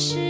是。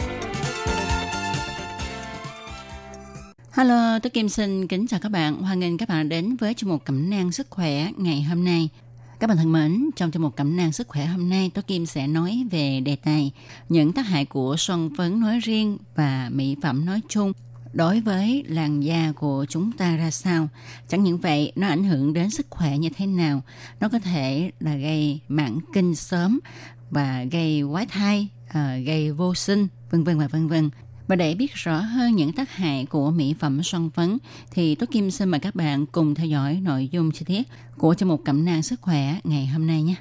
Hello, tôi Kim xin kính chào các bạn. Hoan nghênh các bạn đến với chương mục Cẩm nang sức khỏe ngày hôm nay. Các bạn thân mến, trong chương mục Cẩm nang sức khỏe hôm nay, tôi Kim sẽ nói về đề tài những tác hại của son phấn nói riêng và mỹ phẩm nói chung đối với làn da của chúng ta ra sao. Chẳng những vậy, nó ảnh hưởng đến sức khỏe như thế nào. Nó có thể là gây mãn kinh sớm và gây quái thai, uh, gây vô sinh, vân vân và vân vân. Và để biết rõ hơn những tác hại của mỹ phẩm son phấn thì Tố Kim xin mời các bạn cùng theo dõi nội dung chi tiết của chương mục cẩm nang sức khỏe ngày hôm nay nhé.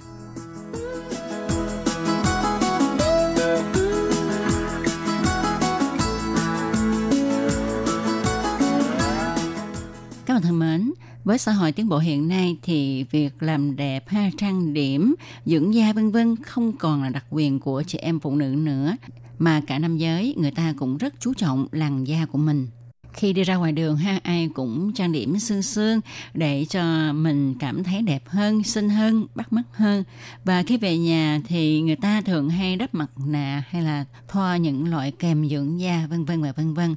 Các bạn thân mến, với xã hội tiến bộ hiện nay thì việc làm đẹp ha trang điểm dưỡng da vân vân không còn là đặc quyền của chị em phụ nữ nữa mà cả nam giới người ta cũng rất chú trọng làn da của mình. Khi đi ra ngoài đường ha ai cũng trang điểm sương sương để cho mình cảm thấy đẹp hơn xinh hơn bắt mắt hơn. Và khi về nhà thì người ta thường hay đắp mặt nạ hay là thoa những loại kèm dưỡng da vân vân và vân vân.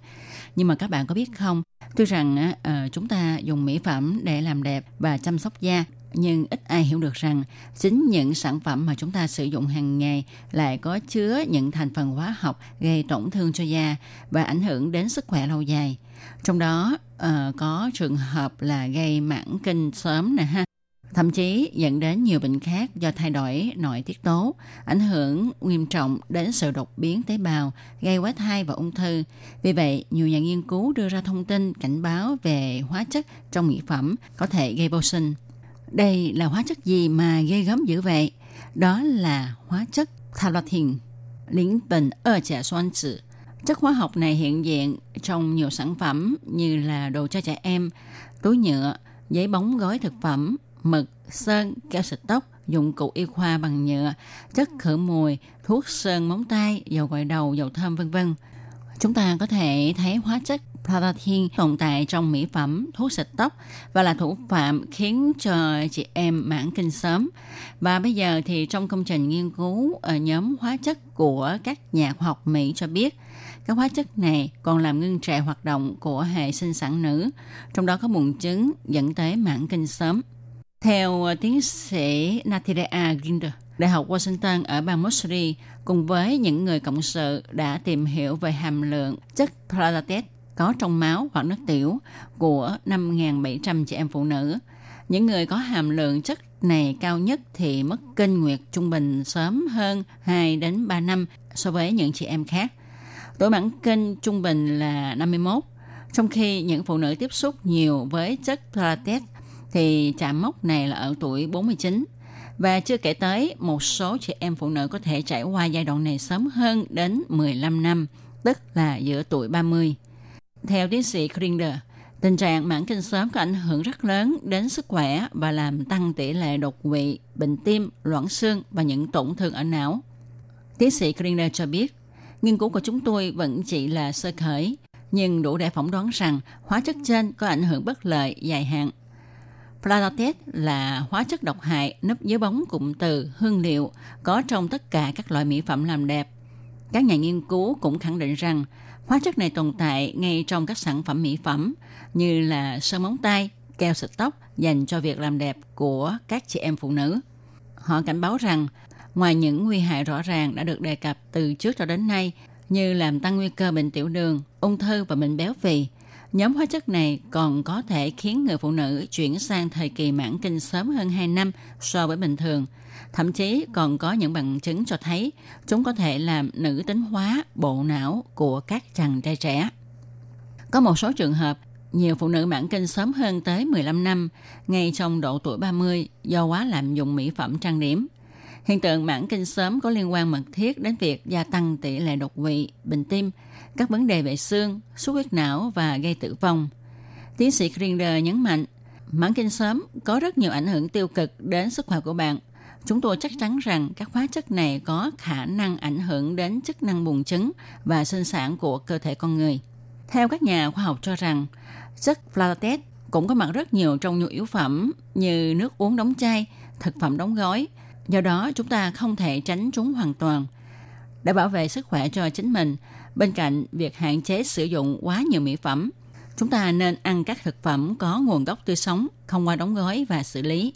Nhưng mà các bạn có biết không? Tuy rằng uh, chúng ta dùng mỹ phẩm để làm đẹp và chăm sóc da nhưng ít ai hiểu được rằng chính những sản phẩm mà chúng ta sử dụng hàng ngày lại có chứa những thành phần hóa học gây tổn thương cho da và ảnh hưởng đến sức khỏe lâu dài. Trong đó uh, có trường hợp là gây mãn kinh sớm nè ha, thậm chí dẫn đến nhiều bệnh khác do thay đổi nội tiết tố, ảnh hưởng nghiêm trọng đến sự đột biến tế bào, gây quá thai và ung thư. Vì vậy, nhiều nhà nghiên cứu đưa ra thông tin cảnh báo về hóa chất trong mỹ phẩm có thể gây vô sinh. Đây là hóa chất gì mà ghê gớm dữ vậy? Đó là hóa chất thalathin, lĩnh bình ở trẻ xoan tử. Chất hóa học này hiện diện trong nhiều sản phẩm như là đồ cho trẻ em, túi nhựa, giấy bóng gói thực phẩm, mực, sơn, keo xịt tóc, dụng cụ y khoa bằng nhựa, chất khử mùi, thuốc sơn móng tay, dầu gội đầu, dầu thơm vân vân. Chúng ta có thể thấy hóa chất Palatin tồn tại trong mỹ phẩm, thuốc xịt tóc và là thủ phạm khiến cho chị em mãn kinh sớm. Và bây giờ thì trong công trình nghiên cứu ở nhóm hóa chất của các nhà khoa học Mỹ cho biết, các hóa chất này còn làm ngưng trệ hoạt động của hệ sinh sản nữ, trong đó có mụn trứng dẫn tới mãn kinh sớm. Theo tiến sĩ Natalia Ginder, Đại học Washington ở bang Missouri cùng với những người cộng sự đã tìm hiểu về hàm lượng chất Pradatet có trong máu hoặc nước tiểu của 5.700 chị em phụ nữ. Những người có hàm lượng chất này cao nhất thì mất kinh nguyệt trung bình sớm hơn 2 đến 3 năm so với những chị em khác. Tuổi mãn kinh trung bình là 51, trong khi những phụ nữ tiếp xúc nhiều với chất Platet thì chạm mốc này là ở tuổi 49. Và chưa kể tới, một số chị em phụ nữ có thể trải qua giai đoạn này sớm hơn đến 15 năm, tức là giữa tuổi 30. Theo tiến sĩ Kringer, tình trạng mãn kinh sớm có ảnh hưởng rất lớn đến sức khỏe và làm tăng tỷ lệ đột quỵ, bệnh tim, loãng xương và những tổn thương ở não. Tiến sĩ Kringer cho biết, nghiên cứu của chúng tôi vẫn chỉ là sơ khởi, nhưng đủ để phỏng đoán rằng hóa chất trên có ảnh hưởng bất lợi dài hạn. Platotet là hóa chất độc hại nấp dưới bóng cụm từ hương liệu có trong tất cả các loại mỹ phẩm làm đẹp. Các nhà nghiên cứu cũng khẳng định rằng Hóa chất này tồn tại ngay trong các sản phẩm mỹ phẩm như là sơn móng tay, keo xịt tóc dành cho việc làm đẹp của các chị em phụ nữ. Họ cảnh báo rằng ngoài những nguy hại rõ ràng đã được đề cập từ trước cho đến nay như làm tăng nguy cơ bệnh tiểu đường, ung thư và bệnh béo phì, Nhóm hóa chất này còn có thể khiến người phụ nữ chuyển sang thời kỳ mãn kinh sớm hơn 2 năm so với bình thường. Thậm chí còn có những bằng chứng cho thấy chúng có thể làm nữ tính hóa bộ não của các chàng trai trẻ. Có một số trường hợp, nhiều phụ nữ mãn kinh sớm hơn tới 15 năm, ngay trong độ tuổi 30 do quá lạm dụng mỹ phẩm trang điểm. Hiện tượng mãn kinh sớm có liên quan mật thiết đến việc gia tăng tỷ lệ đột quỵ, bệnh tim, các vấn đề về xương, xuất huyết não và gây tử vong. Tiến sĩ Grinder nhấn mạnh, mãn kinh sớm có rất nhiều ảnh hưởng tiêu cực đến sức khỏe của bạn. Chúng tôi chắc chắn rằng các hóa chất này có khả năng ảnh hưởng đến chức năng buồng trứng và sinh sản của cơ thể con người. Theo các nhà khoa học cho rằng, chất Flatet cũng có mặt rất nhiều trong nhu yếu phẩm như nước uống đóng chai, thực phẩm đóng gói. Do đó, chúng ta không thể tránh chúng hoàn toàn. Để bảo vệ sức khỏe cho chính mình, bên cạnh việc hạn chế sử dụng quá nhiều mỹ phẩm, chúng ta nên ăn các thực phẩm có nguồn gốc tươi sống, không qua đóng gói và xử lý.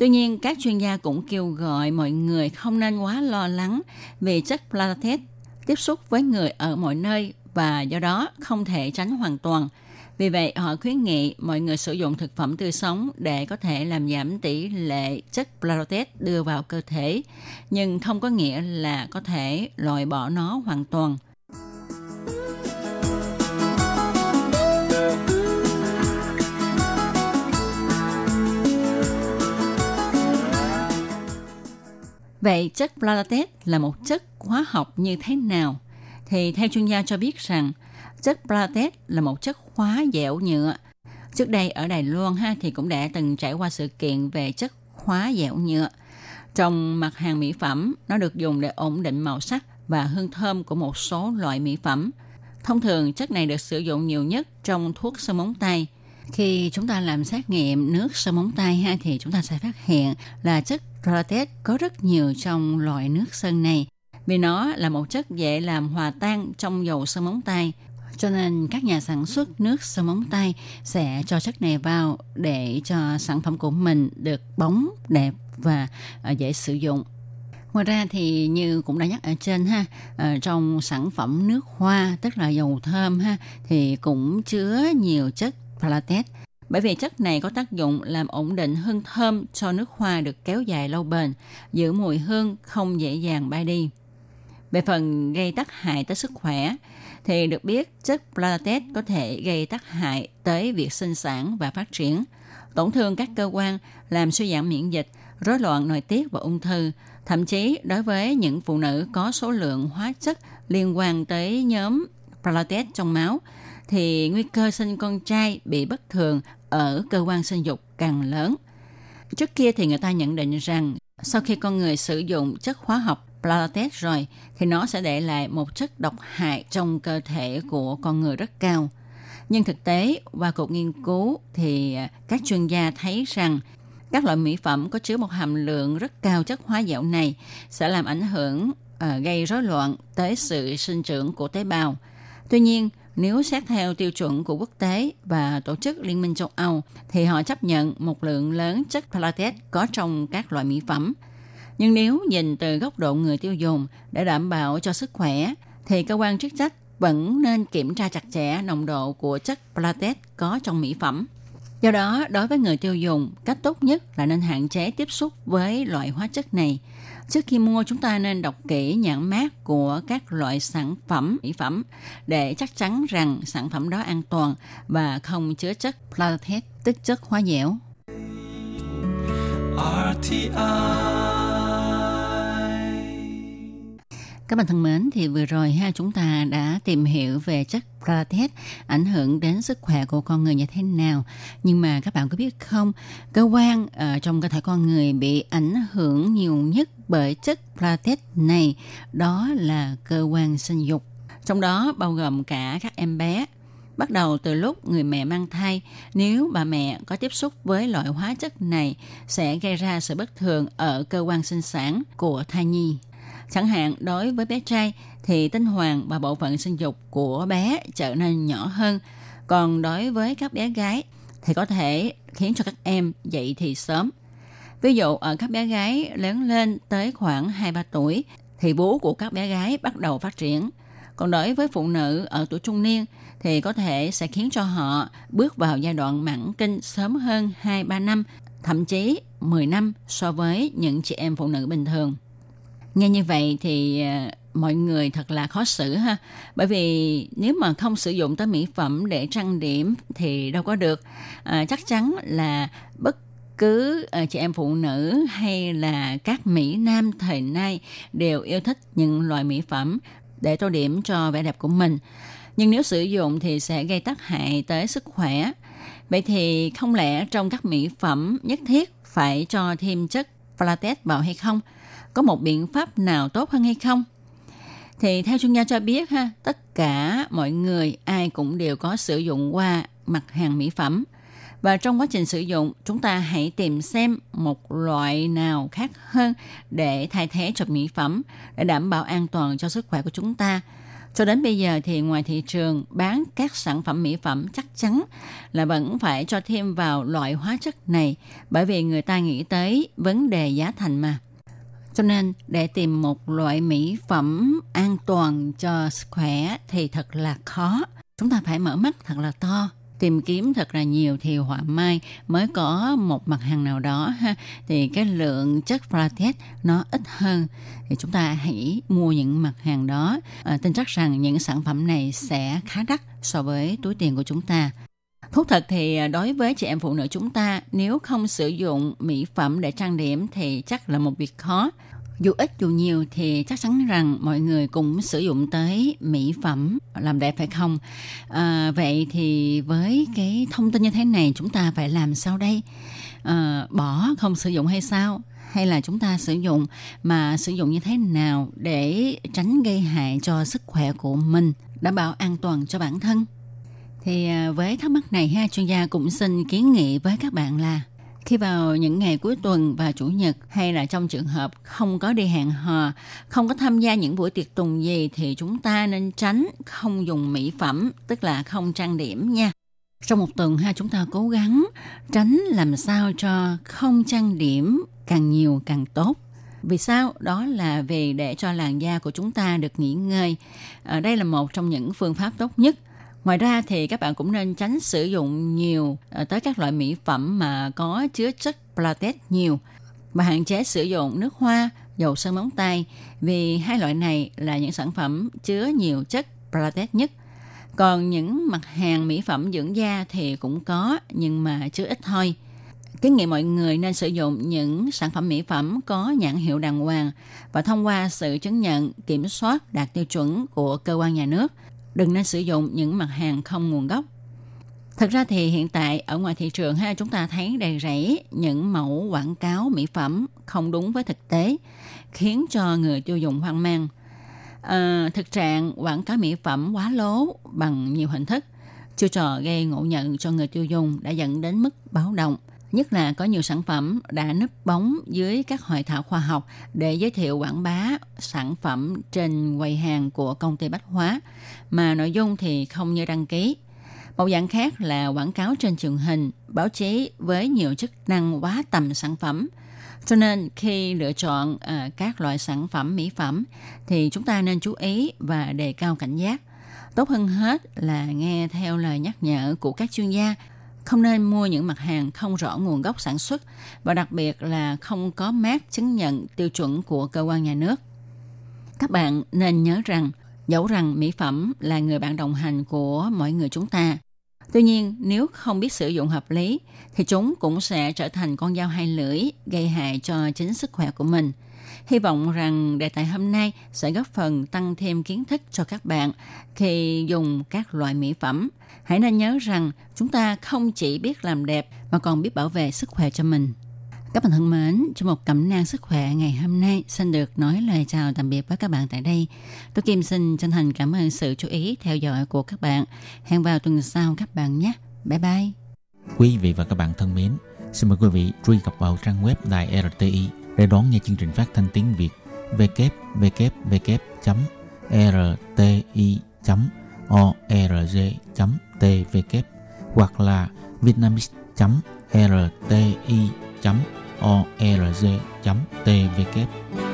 Tuy nhiên, các chuyên gia cũng kêu gọi mọi người không nên quá lo lắng vì chất platelet tiếp xúc với người ở mọi nơi và do đó không thể tránh hoàn toàn. Vì vậy, họ khuyến nghị mọi người sử dụng thực phẩm tươi sống để có thể làm giảm tỷ lệ chất platelet đưa vào cơ thể, nhưng không có nghĩa là có thể loại bỏ nó hoàn toàn. Vậy chất Platet là một chất hóa học như thế nào? Thì theo chuyên gia cho biết rằng chất Platet là một chất hóa dẻo nhựa. Trước đây ở Đài Loan ha thì cũng đã từng trải qua sự kiện về chất hóa dẻo nhựa. Trong mặt hàng mỹ phẩm, nó được dùng để ổn định màu sắc và hương thơm của một số loại mỹ phẩm. Thông thường, chất này được sử dụng nhiều nhất trong thuốc sơn móng tay. Khi chúng ta làm xét nghiệm nước sơn móng tay ha thì chúng ta sẽ phát hiện là chất Prolatet có rất nhiều trong loại nước sơn này vì nó là một chất dễ làm hòa tan trong dầu sơn móng tay. Cho nên các nhà sản xuất nước sơn móng tay sẽ cho chất này vào để cho sản phẩm của mình được bóng, đẹp và à, dễ sử dụng. Ngoài ra thì như cũng đã nhắc ở trên ha, à, trong sản phẩm nước hoa tức là dầu thơm ha thì cũng chứa nhiều chất Palatet bởi vì chất này có tác dụng làm ổn định hương thơm cho nước hoa được kéo dài lâu bền, giữ mùi hương không dễ dàng bay đi. Về phần gây tác hại tới sức khỏe, thì được biết chất Platet có thể gây tác hại tới việc sinh sản và phát triển, tổn thương các cơ quan, làm suy giảm miễn dịch, rối loạn nội tiết và ung thư. Thậm chí đối với những phụ nữ có số lượng hóa chất liên quan tới nhóm Platet trong máu, thì nguy cơ sinh con trai bị bất thường ở cơ quan sinh dục càng lớn. Trước kia thì người ta nhận định rằng sau khi con người sử dụng chất hóa học Platet rồi thì nó sẽ để lại một chất độc hại trong cơ thể của con người rất cao. Nhưng thực tế, qua cuộc nghiên cứu thì các chuyên gia thấy rằng các loại mỹ phẩm có chứa một hàm lượng rất cao chất hóa dẻo này sẽ làm ảnh hưởng uh, gây rối loạn tới sự sinh trưởng của tế bào. Tuy nhiên, nếu xét theo tiêu chuẩn của quốc tế và tổ chức Liên minh châu Âu, thì họ chấp nhận một lượng lớn chất Palatet có trong các loại mỹ phẩm. Nhưng nếu nhìn từ góc độ người tiêu dùng để đảm bảo cho sức khỏe, thì cơ quan chức trách vẫn nên kiểm tra chặt chẽ nồng độ của chất Palatet có trong mỹ phẩm. Do đó, đối với người tiêu dùng, cách tốt nhất là nên hạn chế tiếp xúc với loại hóa chất này – Trước khi mua chúng ta nên đọc kỹ nhãn mát của các loại sản phẩm mỹ phẩm để chắc chắn rằng sản phẩm đó an toàn và không chứa chất Platet, tức chất hóa dẻo. RTI các bạn thân mến, thì vừa rồi ha chúng ta đã tìm hiểu về chất Platet ảnh hưởng đến sức khỏe của con người như thế nào. Nhưng mà các bạn có biết không, cơ quan ở trong cơ thể con người bị ảnh hưởng nhiều nhất bởi chất Platet này đó là cơ quan sinh dục. Trong đó bao gồm cả các em bé. Bắt đầu từ lúc người mẹ mang thai, nếu bà mẹ có tiếp xúc với loại hóa chất này sẽ gây ra sự bất thường ở cơ quan sinh sản của thai nhi. Chẳng hạn đối với bé trai thì tinh hoàng và bộ phận sinh dục của bé trở nên nhỏ hơn. Còn đối với các bé gái thì có thể khiến cho các em dậy thì sớm. Ví dụ ở các bé gái lớn lên tới khoảng 2-3 tuổi thì bú của các bé gái bắt đầu phát triển. Còn đối với phụ nữ ở tuổi trung niên thì có thể sẽ khiến cho họ bước vào giai đoạn mãn kinh sớm hơn 2-3 năm, thậm chí 10 năm so với những chị em phụ nữ bình thường. Nghe như vậy thì ờ, mọi người thật là khó xử ha. Bởi vì nếu mà không sử dụng tới mỹ phẩm để trang điểm thì đâu có được. À, chắc chắn là bất cứ ờ, chị em phụ nữ hay là các mỹ nam thời nay đều yêu thích những loại mỹ phẩm để tô điểm cho vẻ đẹp của mình nhưng nếu sử dụng thì sẽ gây tác hại tới sức khỏe vậy thì không lẽ trong các mỹ phẩm nhất thiết phải cho thêm chất flatex vào hay không có một biện pháp nào tốt hơn hay không? Thì theo chuyên gia cho biết ha, tất cả mọi người ai cũng đều có sử dụng qua mặt hàng mỹ phẩm. Và trong quá trình sử dụng, chúng ta hãy tìm xem một loại nào khác hơn để thay thế cho mỹ phẩm để đảm bảo an toàn cho sức khỏe của chúng ta. Cho đến bây giờ thì ngoài thị trường bán các sản phẩm mỹ phẩm, chắc chắn là vẫn phải cho thêm vào loại hóa chất này, bởi vì người ta nghĩ tới vấn đề giá thành mà. Cho nên để tìm một loại mỹ phẩm an toàn cho sức khỏe thì thật là khó. Chúng ta phải mở mắt thật là to tìm kiếm thật là nhiều thì họa mai mới có một mặt hàng nào đó ha. Thì cái lượng chất Fratet nó ít hơn. Thì chúng ta hãy mua những mặt hàng đó. À, tin chắc rằng những sản phẩm này sẽ khá đắt so với túi tiền của chúng ta. Thú thật thì à, đối với chị em phụ nữ chúng ta nếu không sử dụng mỹ phẩm để trang điểm thì chắc là một việc khó. Dù ít dù nhiều thì chắc chắn rằng mọi người cũng sử dụng tới mỹ phẩm làm đẹp phải không? À, vậy thì với cái thông tin như thế này chúng ta phải làm sao đây? À, bỏ không sử dụng hay sao? Hay là chúng ta sử dụng mà sử dụng như thế nào để tránh gây hại cho sức khỏe của mình đảm bảo an toàn cho bản thân? Thì à, với thắc mắc này ha chuyên gia cũng xin kiến nghị với các bạn là khi vào những ngày cuối tuần và chủ nhật hay là trong trường hợp không có đi hẹn hò, không có tham gia những buổi tiệc tùng gì thì chúng ta nên tránh không dùng mỹ phẩm, tức là không trang điểm nha. Trong một tuần ha chúng ta cố gắng tránh làm sao cho không trang điểm càng nhiều càng tốt. Vì sao? Đó là vì để cho làn da của chúng ta được nghỉ ngơi. À, đây là một trong những phương pháp tốt nhất Ngoài ra thì các bạn cũng nên tránh sử dụng nhiều ờ, tới các loại mỹ phẩm mà có chứa chất Platet nhiều và hạn chế sử dụng nước hoa, dầu sơn móng tay vì hai loại này là những sản phẩm chứa nhiều chất Platet nhất. Còn những mặt hàng mỹ phẩm dưỡng da thì cũng có nhưng mà chứa ít thôi. Kiến nghị mọi người nên sử dụng những sản phẩm mỹ phẩm có nhãn hiệu đàng hoàng và thông qua sự chứng nhận kiểm soát đạt tiêu chuẩn của cơ quan nhà nước – đừng nên sử dụng những mặt hàng không nguồn gốc. Thật ra thì hiện tại ở ngoài thị trường ha chúng ta thấy đầy rẫy những mẫu quảng cáo mỹ phẩm không đúng với thực tế, khiến cho người tiêu dùng hoang mang. À, thực trạng quảng cáo mỹ phẩm quá lố bằng nhiều hình thức, chiêu trò gây ngộ nhận cho người tiêu dùng đã dẫn đến mức báo động – Nhất là có nhiều sản phẩm đã núp bóng dưới các hội thảo khoa học để giới thiệu quảng bá sản phẩm trên quầy hàng của công ty bách hóa, mà nội dung thì không như đăng ký. Một dạng khác là quảng cáo trên truyền hình, báo chí với nhiều chức năng quá tầm sản phẩm. Cho nên khi lựa chọn à, các loại sản phẩm mỹ phẩm thì chúng ta nên chú ý và đề cao cảnh giác. Tốt hơn hết là nghe theo lời nhắc nhở của các chuyên gia không nên mua những mặt hàng không rõ nguồn gốc sản xuất và đặc biệt là không có mát chứng nhận tiêu chuẩn của cơ quan nhà nước. Các bạn nên nhớ rằng dẫu rằng mỹ phẩm là người bạn đồng hành của mọi người chúng ta. Tuy nhiên, nếu không biết sử dụng hợp lý thì chúng cũng sẽ trở thành con dao hai lưỡi gây hại cho chính sức khỏe của mình. Hy vọng rằng đề tài hôm nay sẽ góp phần tăng thêm kiến thức cho các bạn khi dùng các loại mỹ phẩm Hãy nên nhớ rằng chúng ta không chỉ biết làm đẹp mà còn biết bảo vệ sức khỏe cho mình. Các bạn thân mến, trong một cẩm nang sức khỏe ngày hôm nay xin được nói lời chào tạm biệt với các bạn tại đây. Tôi Kim xin chân thành cảm ơn sự chú ý theo dõi của các bạn. Hẹn vào tuần sau các bạn nhé. Bye bye. Quý vị và các bạn thân mến, xin mời quý vị truy cập vào trang web Đài RTI để đón nghe chương trình phát thanh tiếng Việt www.rti.org.tvk hoặc là vietnamese.rti.org.tvk